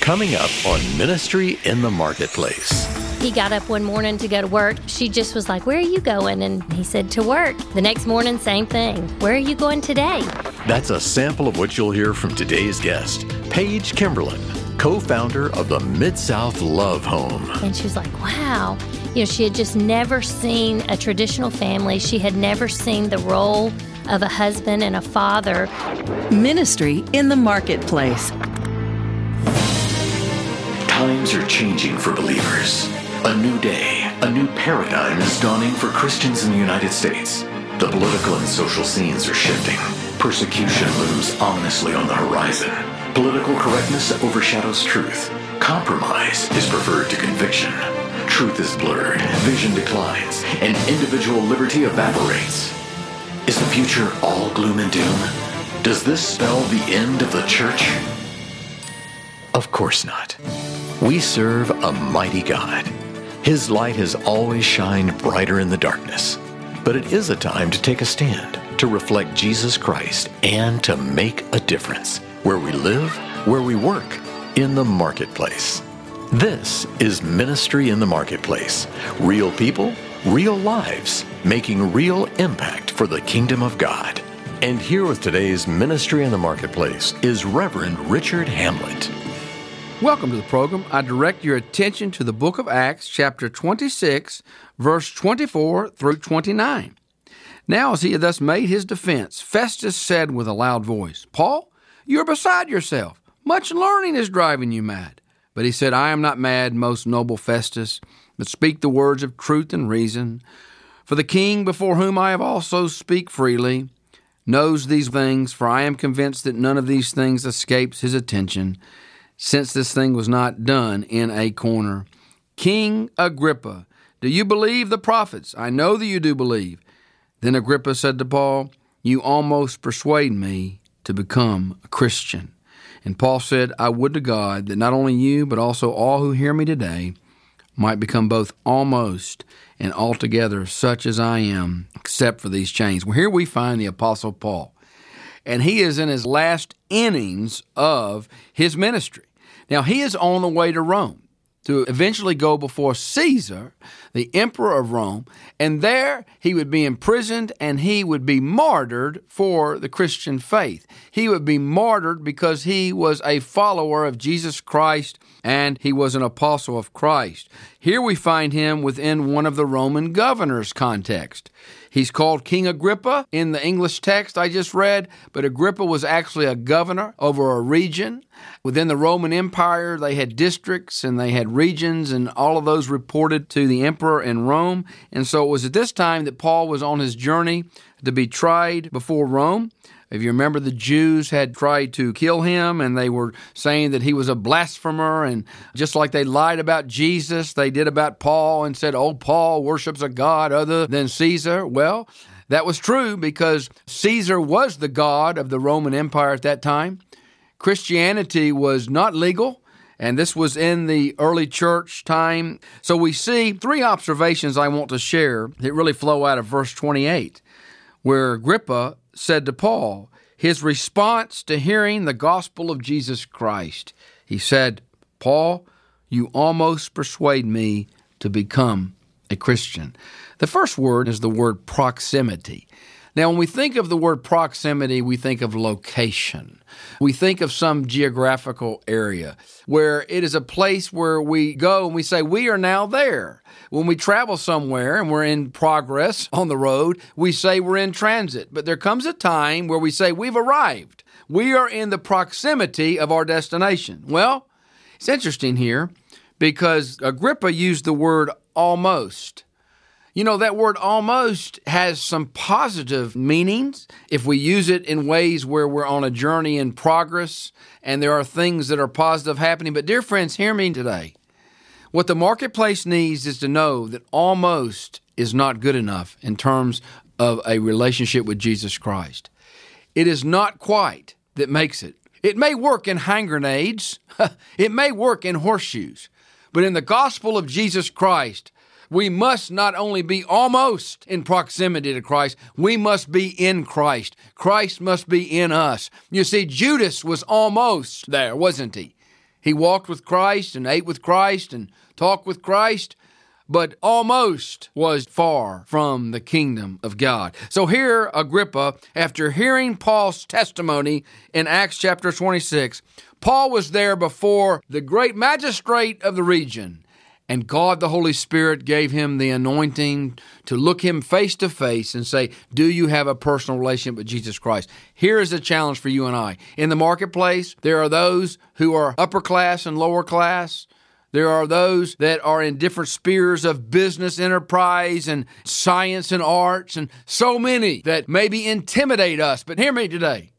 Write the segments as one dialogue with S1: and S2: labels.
S1: Coming up on Ministry in the Marketplace.
S2: He got up one morning to go to work. She just was like, Where are you going? And he said, To work. The next morning, same thing. Where are you going today?
S1: That's a sample of what you'll hear from today's guest, Paige Kimberlin, co founder of the Mid South Love Home.
S2: And she was like, Wow. You know, she had just never seen a traditional family. She had never seen the role of a husband and a father.
S3: Ministry in the Marketplace.
S1: Times are changing for believers. A new day, a new paradigm is dawning for Christians in the United States. The political and social scenes are shifting. Persecution looms ominously on the horizon. Political correctness overshadows truth. Compromise is preferred to conviction. Truth is blurred, vision declines, and individual liberty evaporates. Is the future all gloom and doom? Does this spell the end of the church? Of course not. We serve a mighty God. His light has always shined brighter in the darkness. But it is a time to take a stand, to reflect Jesus Christ, and to make a difference where we live, where we work, in the marketplace. This is Ministry in the Marketplace. Real people, real lives, making real impact for the kingdom of God. And here with today's Ministry in the Marketplace is Reverend Richard Hamlet.
S4: Welcome to the program. I direct your attention to the book of Acts, chapter 26, verse 24 through 29. Now, as he had thus made his defense, Festus said with a loud voice, Paul, you are beside yourself. Much learning is driving you mad. But he said, I am not mad, most noble Festus, but speak the words of truth and reason. For the king before whom I have also speak freely knows these things, for I am convinced that none of these things escapes his attention since this thing was not done in a corner. King Agrippa, do you believe the prophets? I know that you do believe. Then Agrippa said to Paul, You almost persuade me to become a Christian. And Paul said, I would to God that not only you, but also all who hear me today might become both almost and altogether such as I am, except for these chains. Well, here we find the Apostle Paul and he is in his last innings of his ministry. Now, he is on the way to Rome to eventually go before Caesar, the emperor of Rome, and there he would be imprisoned and he would be martyred for the Christian faith. He would be martyred because he was a follower of Jesus Christ and he was an apostle of Christ. Here we find him within one of the Roman governors' context. He's called King Agrippa in the English text I just read, but Agrippa was actually a governor over a region. Within the Roman Empire, they had districts and they had regions, and all of those reported to the emperor in Rome. And so it was at this time that Paul was on his journey to be tried before Rome. If you remember, the Jews had tried to kill him and they were saying that he was a blasphemer. And just like they lied about Jesus, they did about Paul and said, Oh, Paul worships a God other than Caesar. Well, that was true because Caesar was the God of the Roman Empire at that time. Christianity was not legal. And this was in the early church time. So we see three observations I want to share that really flow out of verse 28, where Agrippa said to Paul, his response to hearing the gospel of Jesus Christ. He said, Paul, you almost persuade me to become a Christian. The first word is the word proximity. Now, when we think of the word proximity, we think of location. We think of some geographical area where it is a place where we go and we say, We are now there. When we travel somewhere and we're in progress on the road, we say we're in transit. But there comes a time where we say, We've arrived. We are in the proximity of our destination. Well, it's interesting here because Agrippa used the word almost. You know, that word almost has some positive meanings if we use it in ways where we're on a journey in progress and there are things that are positive happening. But, dear friends, hear me today. What the marketplace needs is to know that almost is not good enough in terms of a relationship with Jesus Christ. It is not quite that makes it. It may work in hand grenades, it may work in horseshoes, but in the gospel of Jesus Christ, we must not only be almost in proximity to Christ, we must be in Christ. Christ must be in us. You see, Judas was almost there, wasn't he? He walked with Christ and ate with Christ and talked with Christ, but almost was far from the kingdom of God. So here, Agrippa, after hearing Paul's testimony in Acts chapter 26, Paul was there before the great magistrate of the region and God the Holy Spirit gave him the anointing to look him face to face and say, Do you have a personal relationship with Jesus Christ? Here is a challenge for you and I. In the marketplace, there are those who are upper class and lower class. There are those that are in different spheres of business enterprise and science and arts, and so many that maybe intimidate us. But hear me today.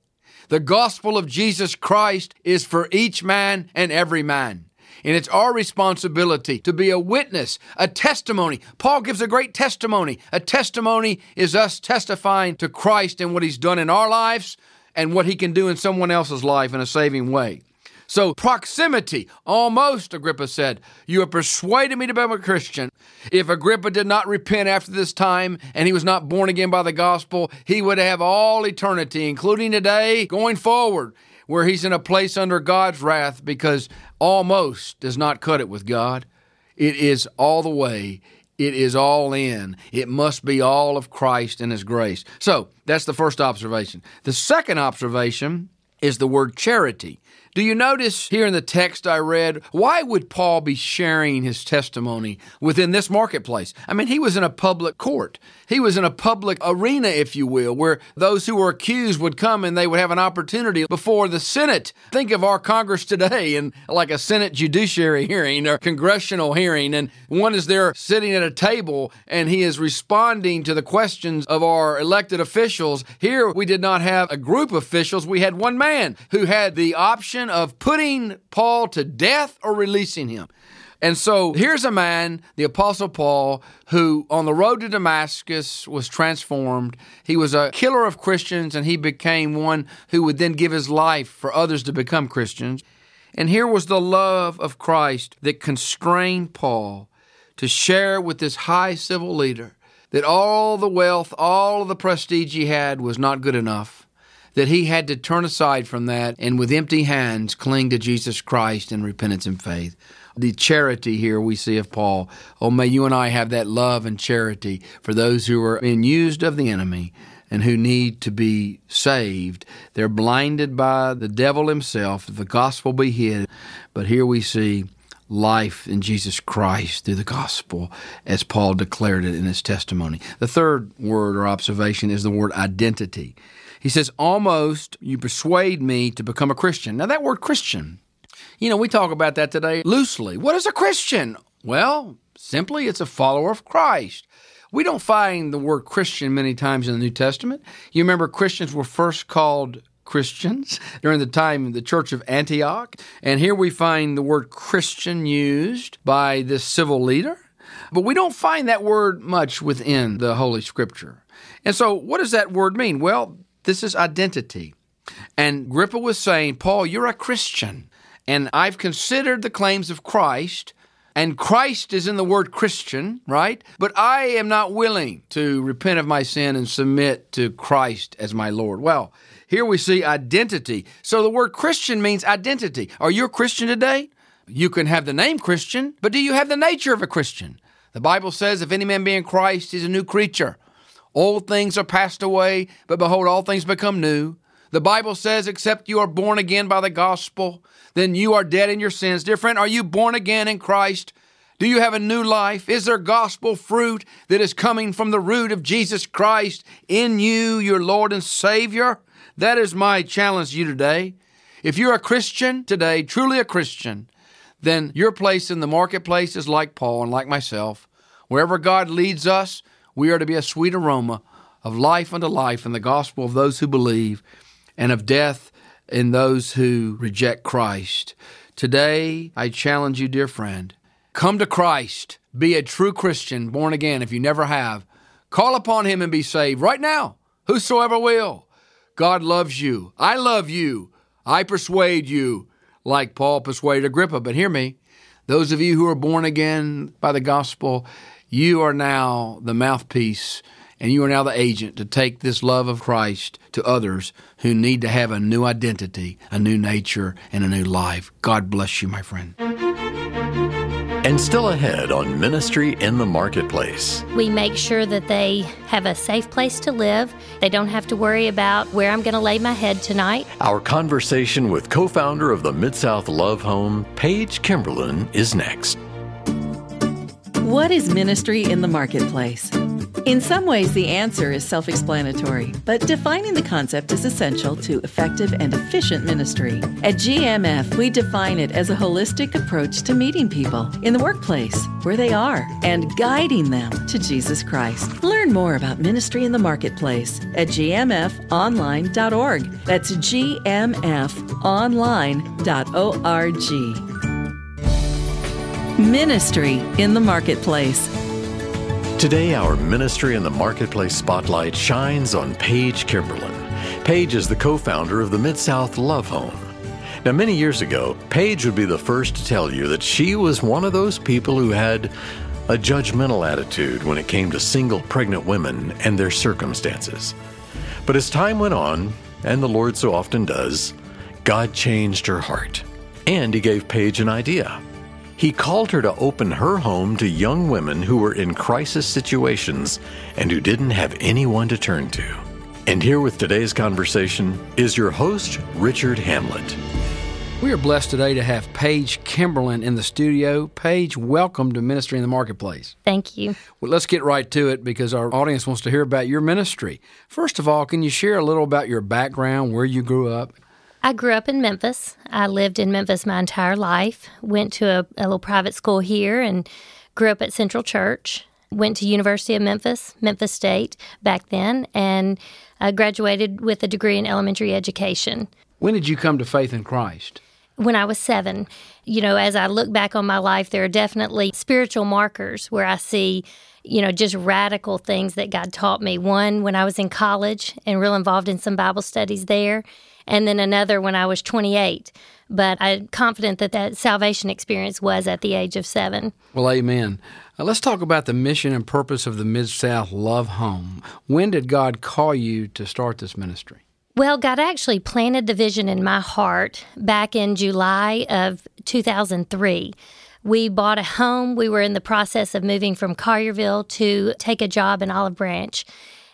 S4: The gospel of Jesus Christ is for each man and every man. And it's our responsibility to be a witness, a testimony. Paul gives a great testimony. A testimony is us testifying to Christ and what he's done in our lives and what he can do in someone else's life in a saving way. So, proximity, almost, Agrippa said, You have persuaded me to become a Christian. If Agrippa did not repent after this time and he was not born again by the gospel, he would have all eternity, including today, going forward, where he's in a place under God's wrath because almost does not cut it with God. It is all the way. It is all in. It must be all of Christ and His grace. So that's the first observation. The second observation is the word charity. Do you notice here in the text I read, why would Paul be sharing his testimony within this marketplace? I mean, he was in a public court. He was in a public arena, if you will, where those who were accused would come and they would have an opportunity before the Senate. Think of our Congress today and like a Senate judiciary hearing or congressional hearing, and one is there sitting at a table and he is responding to the questions of our elected officials. Here we did not have a group of officials, we had one man who had the option of putting Paul to death or releasing him. And so here's a man, the Apostle Paul, who on the road to Damascus was transformed. He was a killer of Christians and he became one who would then give his life for others to become Christians. And here was the love of Christ that constrained Paul to share with this high civil leader that all the wealth, all the prestige he had was not good enough that he had to turn aside from that and with empty hands cling to Jesus Christ in repentance and faith. The charity here we see of Paul. Oh, may you and I have that love and charity for those who are being used of the enemy and who need to be saved. They're blinded by the devil himself. The gospel be hid. But here we see life in Jesus Christ through the gospel, as Paul declared it in his testimony. The third word or observation is the word identity. He says, Almost you persuade me to become a Christian. Now, that word Christian, you know, we talk about that today loosely. What is a Christian? Well, simply, it's a follower of Christ. We don't find the word Christian many times in the New Testament. You remember Christians were first called Christians during the time of the Church of Antioch. And here we find the word Christian used by this civil leader. But we don't find that word much within the Holy Scripture. And so, what does that word mean? Well, this is identity. And Agrippa was saying, Paul, you're a Christian. And I've considered the claims of Christ, and Christ is in the word Christian, right? But I am not willing to repent of my sin and submit to Christ as my Lord. Well, here we see identity. So the word Christian means identity. Are you a Christian today? You can have the name Christian, but do you have the nature of a Christian? The Bible says, if any man be in Christ, he's a new creature. Old things are passed away, but behold, all things become new. The Bible says, except you are born again by the gospel, then you are dead in your sins. Dear friend, are you born again in Christ? Do you have a new life? Is there gospel fruit that is coming from the root of Jesus Christ in you, your Lord and Savior? That is my challenge to you today. If you're a Christian today, truly a Christian, then your place in the marketplace is like Paul and like myself. Wherever God leads us, we are to be a sweet aroma of life unto life in the gospel of those who believe and of death in those who reject Christ. Today, I challenge you, dear friend, come to Christ. Be a true Christian, born again, if you never have. Call upon Him and be saved right now. Whosoever will. God loves you. I love you. I persuade you, like Paul persuaded Agrippa. But hear me, those of you who are born again by the gospel, you are now the mouthpiece and you are now the agent to take this love of Christ to others who need to have a new identity, a new nature, and a new life. God bless you, my friend.
S1: And still ahead on Ministry in the Marketplace.
S2: We make sure that they have a safe place to live. They don't have to worry about where I'm going to lay my head tonight.
S1: Our conversation with co founder of the Mid South Love Home, Paige Kimberlin, is next.
S3: What is ministry in the marketplace? In some ways, the answer is self explanatory, but defining the concept is essential to effective and efficient ministry. At GMF, we define it as a holistic approach to meeting people in the workplace, where they are, and guiding them to Jesus Christ. Learn more about ministry in the marketplace at gmfonline.org. That's gmfonline.org. Ministry in the marketplace.
S1: Today, our Ministry in the Marketplace spotlight shines on Paige Kimberlin. Paige is the co founder of the Mid South Love Home. Now, many years ago, Paige would be the first to tell you that she was one of those people who had a judgmental attitude when it came to single pregnant women and their circumstances. But as time went on, and the Lord so often does, God changed her heart. And He gave Paige an idea. He called her to open her home to young women who were in crisis situations and who didn't have anyone to turn to. And here with today's conversation is your host, Richard Hamlet.
S4: We are blessed today to have Paige Kimberlin in the studio. Paige, welcome to Ministry in the Marketplace.
S2: Thank you.
S4: Well, let's get right to it because our audience wants to hear about your ministry. First of all, can you share a little about your background, where you grew up?
S2: I grew up in Memphis. I lived in Memphis my entire life. Went to a, a little private school here and grew up at Central Church. Went to University of Memphis, Memphis State back then, and uh, graduated with a degree in elementary education.
S4: When did you come to faith in Christ?
S2: when I was seven. You know, as I look back on my life, there are definitely spiritual markers where I see, you know, just radical things that God taught me. One, when I was in college and real involved in some Bible studies there, and then another when I was 28. But I'm confident that that salvation experience was at the age of seven.
S4: Well, amen. Uh, let's talk about the mission and purpose of the Mid South Love Home. When did God call you to start this ministry?
S2: Well, God actually planted the vision in my heart back in July of 2003. We bought a home. We were in the process of moving from Collierville to take a job in Olive Branch.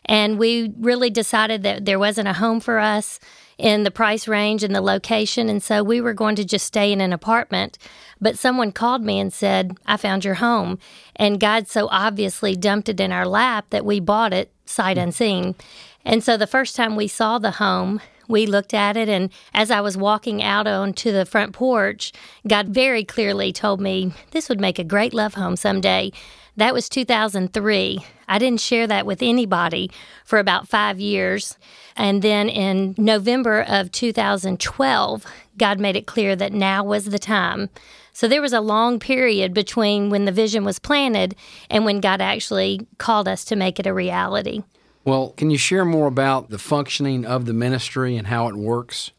S2: And we really decided that there wasn't a home for us in the price range and the location. And so we were going to just stay in an apartment. But someone called me and said, I found your home. And God so obviously dumped it in our lap that we bought it sight mm. unseen. And so the first time we saw the home, we looked at it, and as I was walking out onto the front porch, God very clearly told me this would make a great love home someday. That was 2003. I didn't share that with anybody for about five years. And then in November of 2012, God made it clear that now was the time. So there was a long period between when the vision was planted and when God actually called us to make it a reality.
S4: Well, can you share more about the functioning of the ministry and how it works?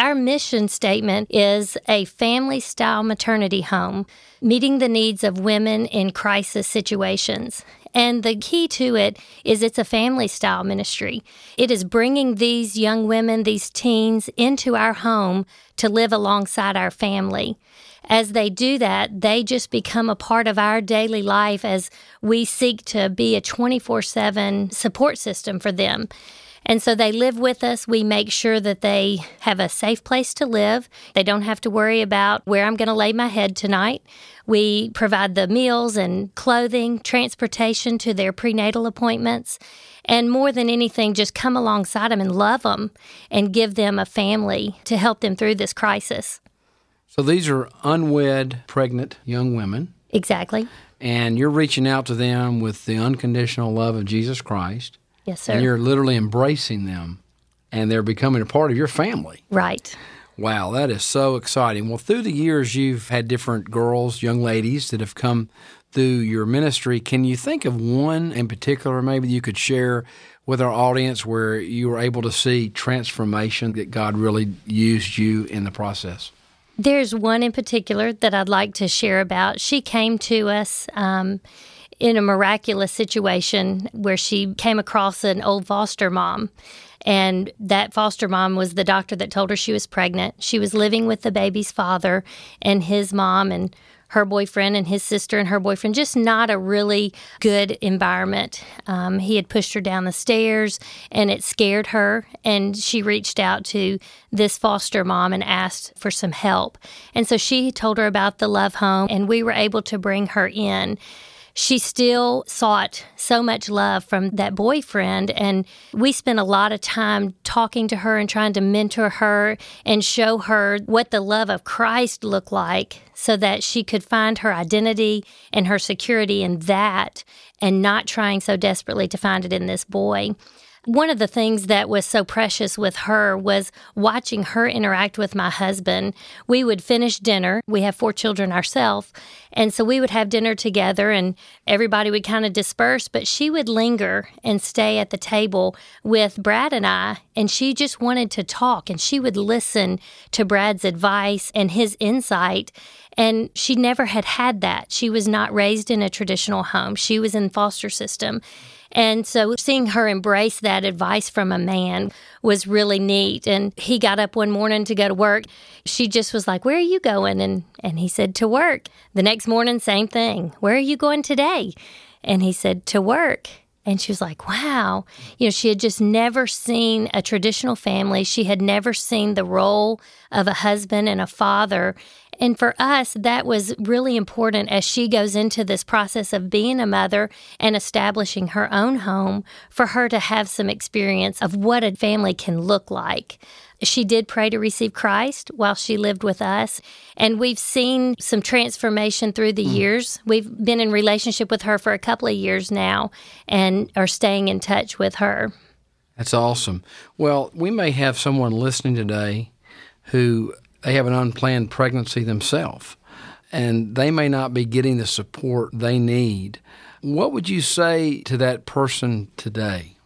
S2: Our mission statement is a family style maternity home, meeting the needs of women in crisis situations. And the key to it is it's a family style ministry. It is bringing these young women, these teens, into our home to live alongside our family as they do that, they just become a part of our daily life as we seek to be a 24 7 support system for them. And so they live with us. We make sure that they have a safe place to live. They don't have to worry about where I'm going to lay my head tonight. We provide the meals and clothing, transportation to their prenatal appointments. And more than anything, just come alongside them and love them and give them a family to help them through this crisis.
S4: So these are unwed, pregnant young women.
S2: Exactly.
S4: And you're reaching out to them with the unconditional love of Jesus Christ.
S2: Yes, sir.
S4: And you're literally embracing them, and they're becoming a part of your family.
S2: right.
S4: Wow, that is so exciting. Well, through the years, you've had different girls, young ladies that have come through your ministry. Can you think of one in particular, maybe you could share with our audience where you were able to see transformation that God really used you in the process?
S2: There's one in particular that I'd like to share about. She came to us um, in a miraculous situation where she came across an old foster mom. And that foster mom was the doctor that told her she was pregnant. She was living with the baby's father and his mom and her boyfriend and his sister and her boyfriend, just not a really good environment. Um, he had pushed her down the stairs and it scared her. And she reached out to this foster mom and asked for some help. And so she told her about the Love Home, and we were able to bring her in she still sought so much love from that boyfriend. And we spent a lot of time talking to her and trying to mentor her and show her what the love of Christ looked like so that she could find her identity and her security in that and not trying so desperately to find it in this boy one of the things that was so precious with her was watching her interact with my husband. We would finish dinner. We have four children ourselves. And so we would have dinner together and everybody would kind of disperse, but she would linger and stay at the table with Brad and I. And she just wanted to talk and she would listen to Brad's advice and his insight. And she never had had that. She was not raised in a traditional home. She was in foster system. And so seeing her embrace that advice from a man was really neat. And he got up one morning to go to work. She just was like, Where are you going? And, and he said, To work. The next morning, same thing. Where are you going today? And he said, To work. And she was like, wow. You know, she had just never seen a traditional family. She had never seen the role of a husband and a father. And for us, that was really important as she goes into this process of being a mother and establishing her own home for her to have some experience of what a family can look like. She did pray to receive Christ while she lived with us, and we've seen some transformation through the mm. years. We've been in relationship with her for a couple of years now and are staying in touch with her.
S4: That's awesome. Well, we may have someone listening today who they have an unplanned pregnancy themselves and they may not be getting the support they need. What would you say to that person today?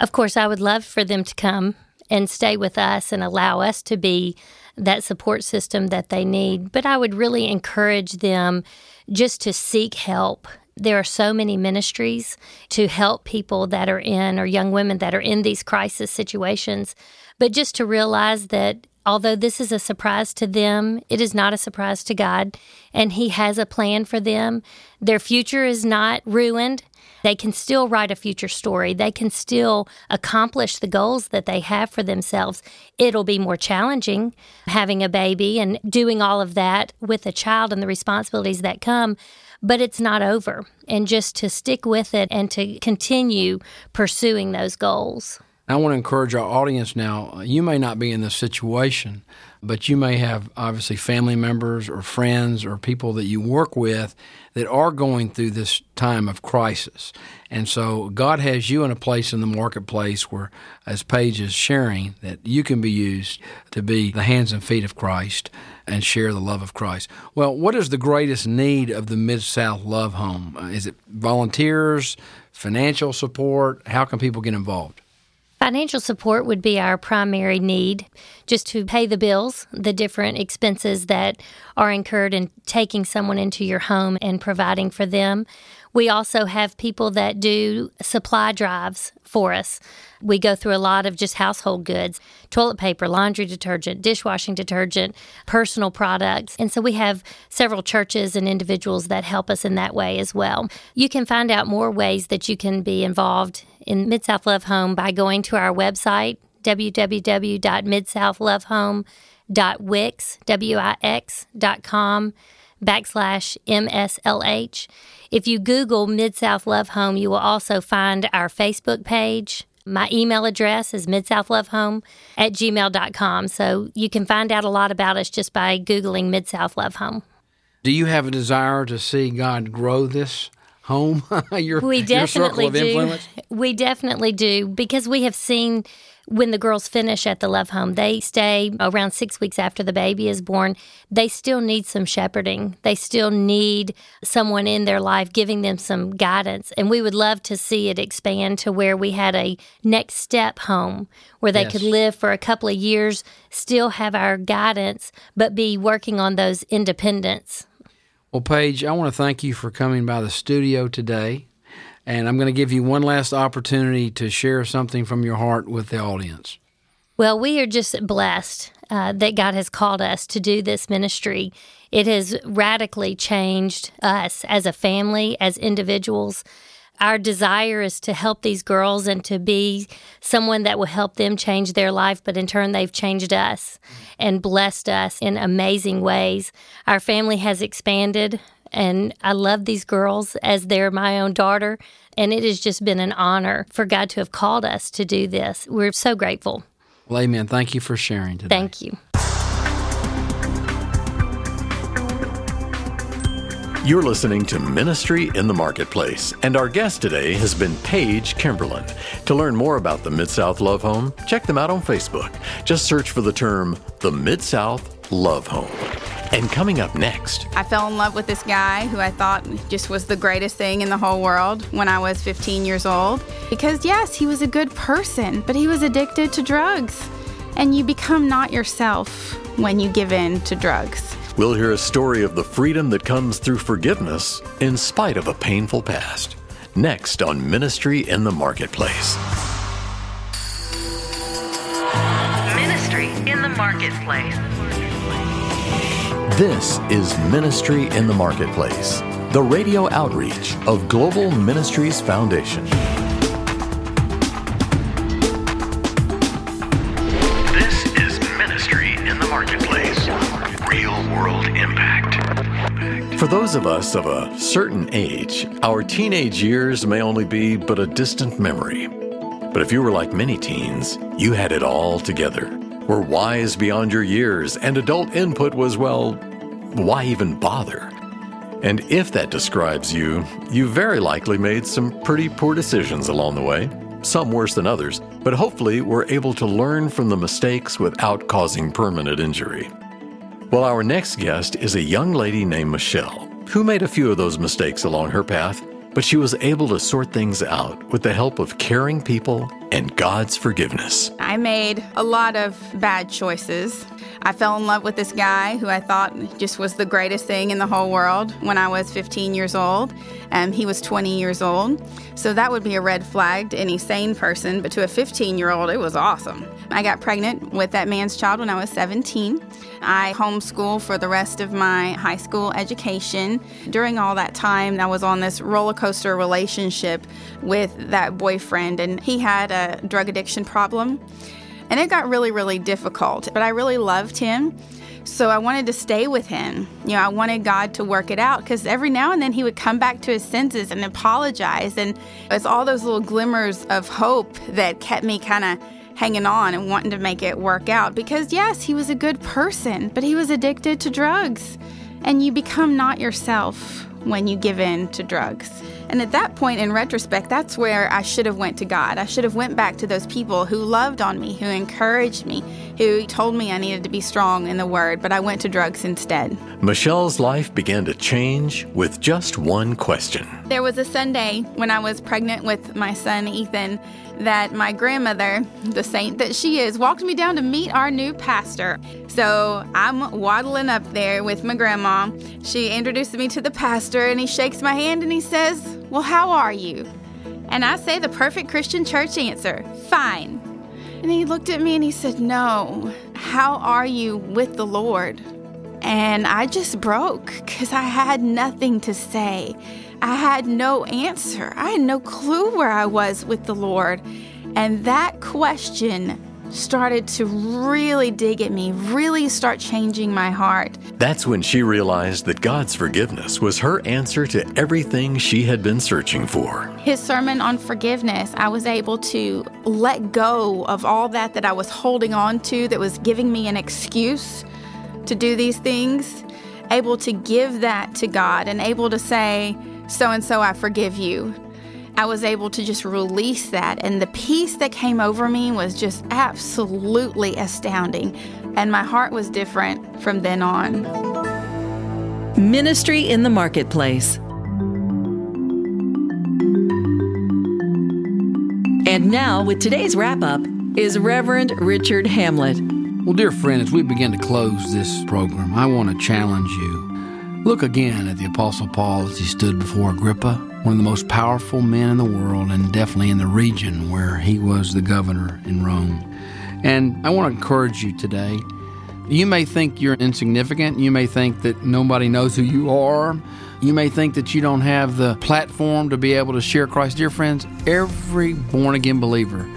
S2: Of course, I would love for them to come and stay with us and allow us to be that support system that they need. But I would really encourage them just to seek help. There are so many ministries to help people that are in, or young women that are in these crisis situations. But just to realize that although this is a surprise to them, it is not a surprise to God, and He has a plan for them. Their future is not ruined. They can still write a future story. They can still accomplish the goals that they have for themselves. It'll be more challenging having a baby and doing all of that with a child and the responsibilities that come, but it's not over. And just to stick with it and to continue pursuing those goals.
S4: I want to encourage our audience now. You may not be in this situation, but you may have obviously family members or friends or people that you work with that are going through this time of crisis. And so God has you in a place in the marketplace where, as Paige is sharing, that you can be used to be the hands and feet of Christ and share the love of Christ. Well, what is the greatest need of the Mid South Love Home? Uh, is it volunteers, financial support? How can people get involved?
S2: Financial support would be our primary need just to pay the bills, the different expenses that are incurred in taking someone into your home and providing for them. We also have people that do supply drives for us. We go through a lot of just household goods toilet paper, laundry detergent, dishwashing detergent, personal products. And so we have several churches and individuals that help us in that way as well. You can find out more ways that you can be involved in Mid South Love Home by going to our website, www.midsouthlovehome.wix.com backslash MSLH. If you Google Mid South Love Home, you will also find our Facebook page. My email address is midsouthlovehome at gmail.com. So you can find out a lot about us just by Googling Mid South Love Home.
S4: Do you have a desire to see God grow this home? your,
S2: We
S4: your circle
S2: definitely
S4: of
S2: do.
S4: influence?
S2: We definitely do because we have seen when the girls finish at the love home, they stay around six weeks after the baby is born. They still need some shepherding. They still need someone in their life giving them some guidance. And we would love to see it expand to where we had a next step home where they
S4: Yes.
S2: could live for a couple of years, still have our guidance, but be working on those independence.
S4: Well, Paige, I want to thank you for coming by the studio today. And I'm going to give you one last opportunity to share something from your heart with the audience.
S2: Well, we are just blessed uh, that God has called us to do this ministry. It has radically changed us as a family, as individuals. Our desire is to help these girls and to be someone that will help them change their life, but in turn, they've changed us and blessed us in amazing ways. Our family has expanded, and I love these girls as they're my own daughter. And it has just been an honor for God to have called us to do this. We're so grateful.
S4: Well, amen. Thank you for sharing today.
S2: Thank you.
S1: You're listening to Ministry in the Marketplace, and our guest today has been Paige Kimberlin. To learn more about the Mid South Love Home, check them out on Facebook. Just search for the term the Mid South Love Home. And coming up next,
S5: I fell in love with this guy who I thought just was the greatest thing in the whole world when I was 15 years old. Because, yes, he was a good person, but he was addicted to drugs. And you become not yourself when you give in to drugs.
S1: We'll hear a story of the freedom that comes through forgiveness in spite of a painful past. Next on Ministry in the Marketplace.
S6: Ministry in the Marketplace.
S1: This is Ministry in the Marketplace, the radio outreach of Global Ministries Foundation. For those of us of a certain age, our teenage years may only be but a distant memory. But if you were like many teens, you had it all together, were wise beyond your years, and adult input was, well, why even bother? And if that describes you, you very likely made some pretty poor decisions along the way, some worse than others, but hopefully were able to learn from the mistakes without causing permanent injury. Well, our next guest is a young lady named Michelle, who made a few of those mistakes along her path, but she was able to sort things out with the help of caring people and God's forgiveness.
S5: I made a lot of bad choices. I fell in love with this guy who I thought just was the greatest thing in the whole world when I was 15 years old, and he was 20 years old. So that would be a red flag to any sane person, but to a 15 year old, it was awesome. I got pregnant with that man's child when I was 17. I homeschooled for the rest of my high school education. During all that time, I was on this roller coaster relationship with that boyfriend, and he had a drug addiction problem. And it got really, really difficult, but I really loved him. So I wanted to stay with him. You know, I wanted God to work it out because every now and then he would come back to his senses and apologize. And it's all those little glimmers of hope that kept me kind of hanging on and wanting to make it work out. Because, yes, he was a good person, but he was addicted to drugs. And you become not yourself when you give in to drugs. And at that point in retrospect, that's where I should have went to God. I should have went back to those people who loved on me, who encouraged me, who told me I needed to be strong in the word, but I went to drugs instead.
S1: Michelle's life began to change with just one question.
S5: There was a Sunday when I was pregnant with my son Ethan that my grandmother, the saint that she is, walked me down to meet our new pastor. So I'm waddling up there with my grandma. She introduces me to the pastor and he shakes my hand and he says, Well, how are you? And I say the perfect Christian church answer fine. And he looked at me and he said, No, how are you with the Lord? And I just broke because I had nothing to say. I had no answer. I had no clue where I was with the Lord. And that question started to really dig at me, really start changing my heart.
S1: That's when she realized that God's forgiveness was her answer to everything she had been searching for.
S5: His sermon on forgiveness, I was able to let go of all that that I was holding on to that was giving me an excuse to do these things. able to give that to God and able to say, So and so, I forgive you. I was able to just release that. And the peace that came over me was just absolutely astounding. And my heart was different from then on.
S3: Ministry in the Marketplace. And now, with today's wrap up, is Reverend Richard Hamlet.
S4: Well, dear friend, as we begin to close this program, I want to challenge you. Look again at the Apostle Paul as he stood before Agrippa, one of the most powerful men in the world and definitely in the region where he was the governor in Rome. And I want to encourage you today. You may think you're insignificant. You may think that nobody knows who you are. You may think that you don't have the platform to be able to share Christ. Dear friends, every born again believer,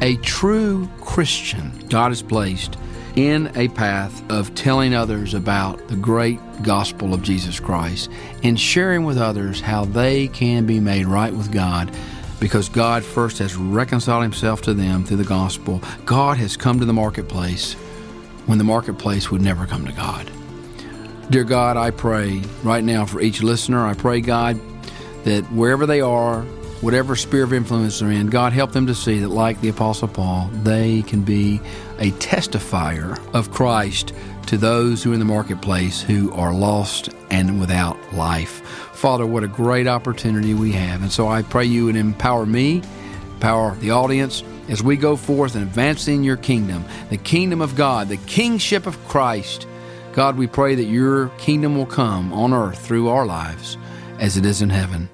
S4: a true Christian, God has placed in a path of telling others about the great gospel of Jesus Christ and sharing with others how they can be made right with God because God first has reconciled himself to them through the gospel. God has come to the marketplace when the marketplace would never come to God. Dear God, I pray right now for each listener. I pray, God, that wherever they are, whatever sphere of influence they're in, God help them to see that, like the Apostle Paul, they can be a testifier of Christ to those who are in the marketplace who are lost and without life. Father, what a great opportunity we have. And so I pray you would empower me, empower the audience as we go forth and advancing your kingdom, the kingdom of God, the kingship of Christ. God, we pray that your kingdom will come on earth through our lives as it is in heaven.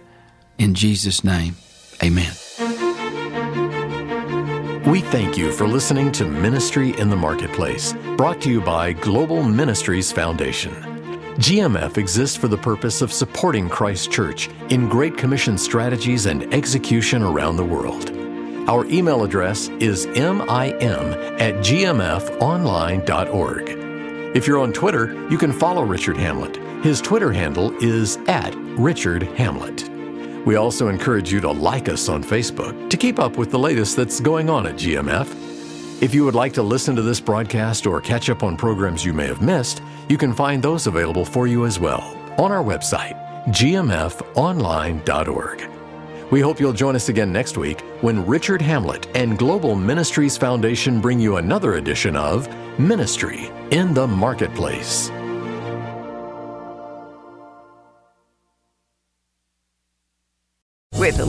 S4: In Jesus' name, amen.
S1: We thank you for listening to Ministry in the Marketplace, brought to you by Global Ministries Foundation. GMF exists for the purpose of supporting Christ Church in Great Commission strategies and execution around the world. Our email address is mim at gmfonline.org. If you're on Twitter, you can follow Richard Hamlet. His Twitter handle is at Richard Hamlet. We also encourage you to like us on Facebook to keep up with the latest that's going on at GMF. If you would like to listen to this broadcast or catch up on programs you may have missed, you can find those available for you as well on our website, gmfonline.org. We hope you'll join us again next week when Richard Hamlet and Global Ministries Foundation bring you another edition of Ministry in the Marketplace.